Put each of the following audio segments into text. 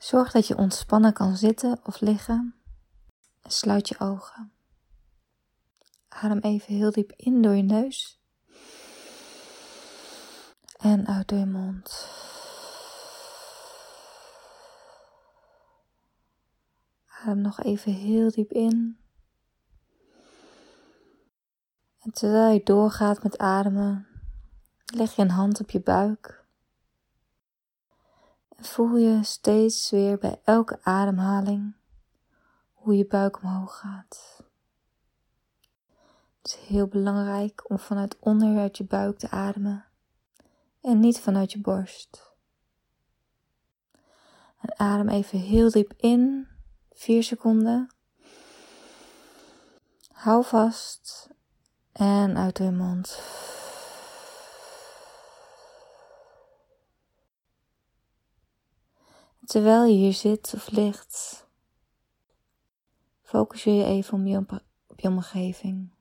Zorg dat je ontspannen kan zitten of liggen en sluit je ogen. Adem even heel diep in door je neus en uit door je mond. Adem nog even heel diep in. En terwijl je doorgaat met ademen, leg je een hand op je buik. Voel je steeds weer bij elke ademhaling hoe je buik omhoog gaat. Het is heel belangrijk om vanuit onderuit je buik te ademen en niet vanuit je borst. En adem even heel diep in, 4 seconden. Hou vast en uit je mond. Terwijl je hier zit of ligt, focus je even op je, op je omgeving.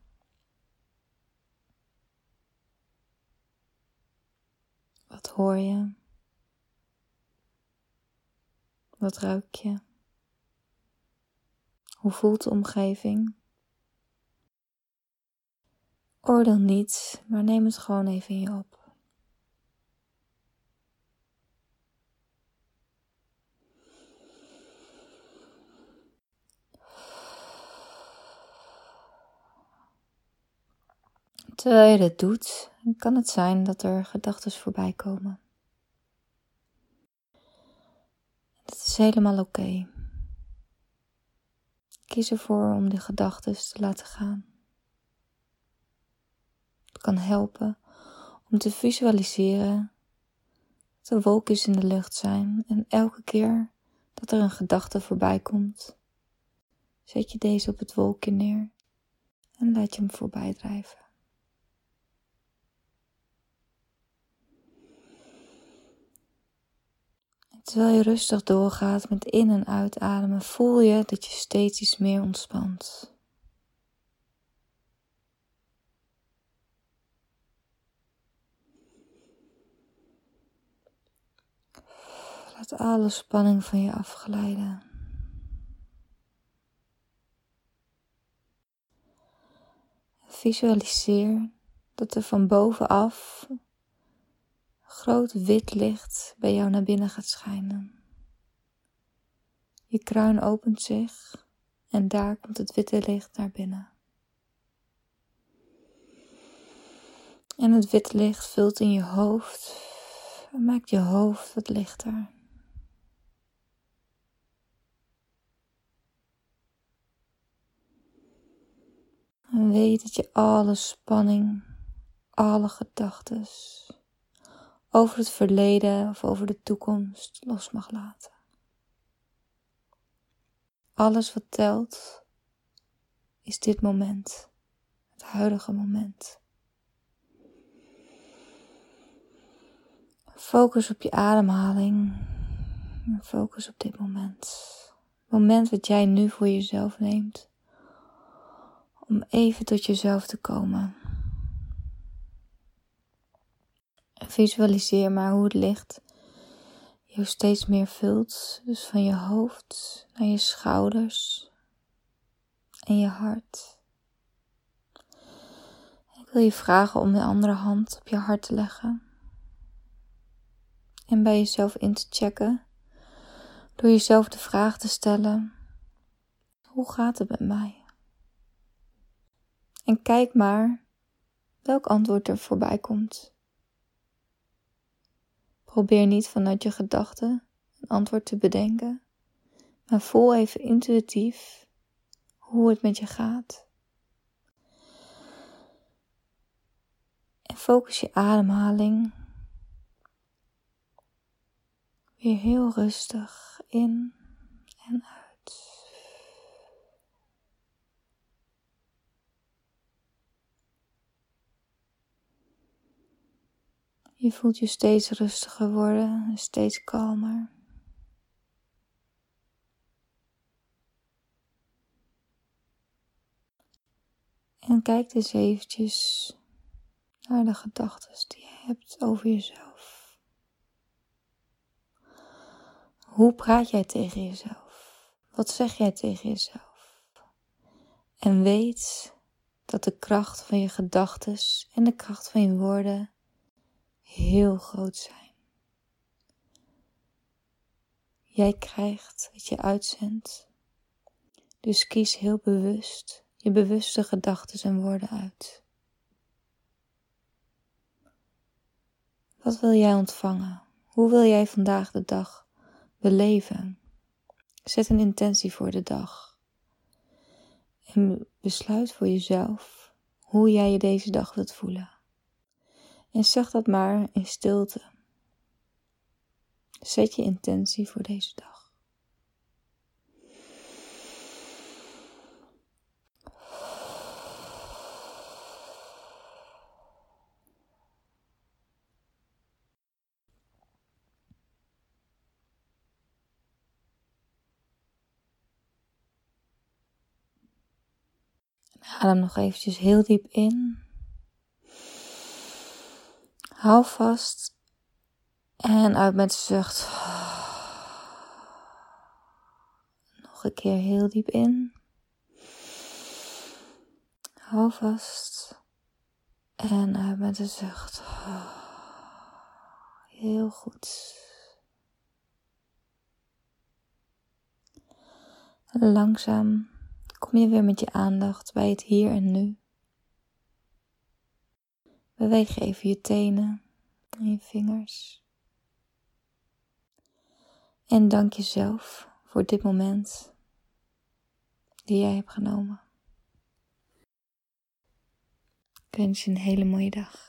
Wat hoor je? Wat ruik je? Hoe voelt de omgeving? Oordeel niet, maar neem het gewoon even in je op. Terwijl je dit doet, kan het zijn dat er gedachten voorbij komen. Dat is helemaal oké. Kies ervoor om de gedachten te laten gaan. Het kan helpen om te visualiseren dat er wolkjes in de lucht zijn en elke keer dat er een gedachte voorbij komt, zet je deze op het wolkje neer en laat je hem voorbij drijven. Terwijl je rustig doorgaat met in- en uitademen, voel je dat je steeds iets meer ontspant. Laat alle spanning van je afglijden. Visualiseer dat er van bovenaf groot wit licht bij jou naar binnen gaat schijnen. Je kruin opent zich en daar komt het witte licht naar binnen. En het witte licht vult in je hoofd en maakt je hoofd wat lichter. En weet dat je alle spanning, alle gedachten over het verleden of over de toekomst los mag laten. Alles wat telt is dit moment, het huidige moment. Focus op je ademhaling. Focus op dit moment. Het moment wat jij nu voor jezelf neemt. Om even tot jezelf te komen. Visualiseer maar hoe het licht je steeds meer vult. Dus van je hoofd naar je schouders en je hart. Ik wil je vragen om de andere hand op je hart te leggen. En bij jezelf in te checken. Door jezelf de vraag te stellen: Hoe gaat het met mij? En kijk maar welk antwoord er voorbij komt. Probeer niet vanuit je gedachten een antwoord te bedenken, maar voel even intuïtief hoe het met je gaat. En focus je ademhaling weer heel rustig in en uit. Je voelt je steeds rustiger worden en steeds kalmer. En kijk eens eventjes naar de gedachten die je hebt over jezelf. Hoe praat jij tegen jezelf? Wat zeg jij tegen jezelf? En weet dat de kracht van je gedachten en de kracht van je woorden heel groot zijn. Jij krijgt wat je uitzendt. Dus kies heel bewust je bewuste gedachten en woorden uit. Wat wil jij ontvangen? Hoe wil jij vandaag de dag beleven? Zet een intentie voor de dag. En besluit voor jezelf hoe jij je deze dag wilt voelen. En zeg dat maar in stilte. Zet je intentie voor deze dag. Adem nog eventjes heel diep in. Hou vast en uit met zucht. Nog een keer heel diep in. Hou vast en uit met de zucht. Heel goed. Langzaam kom je weer met je aandacht bij het hier en nu. Beweeg even je tenen en je vingers. En dank jezelf voor dit moment die jij hebt genomen. Ik wens je een hele mooie dag.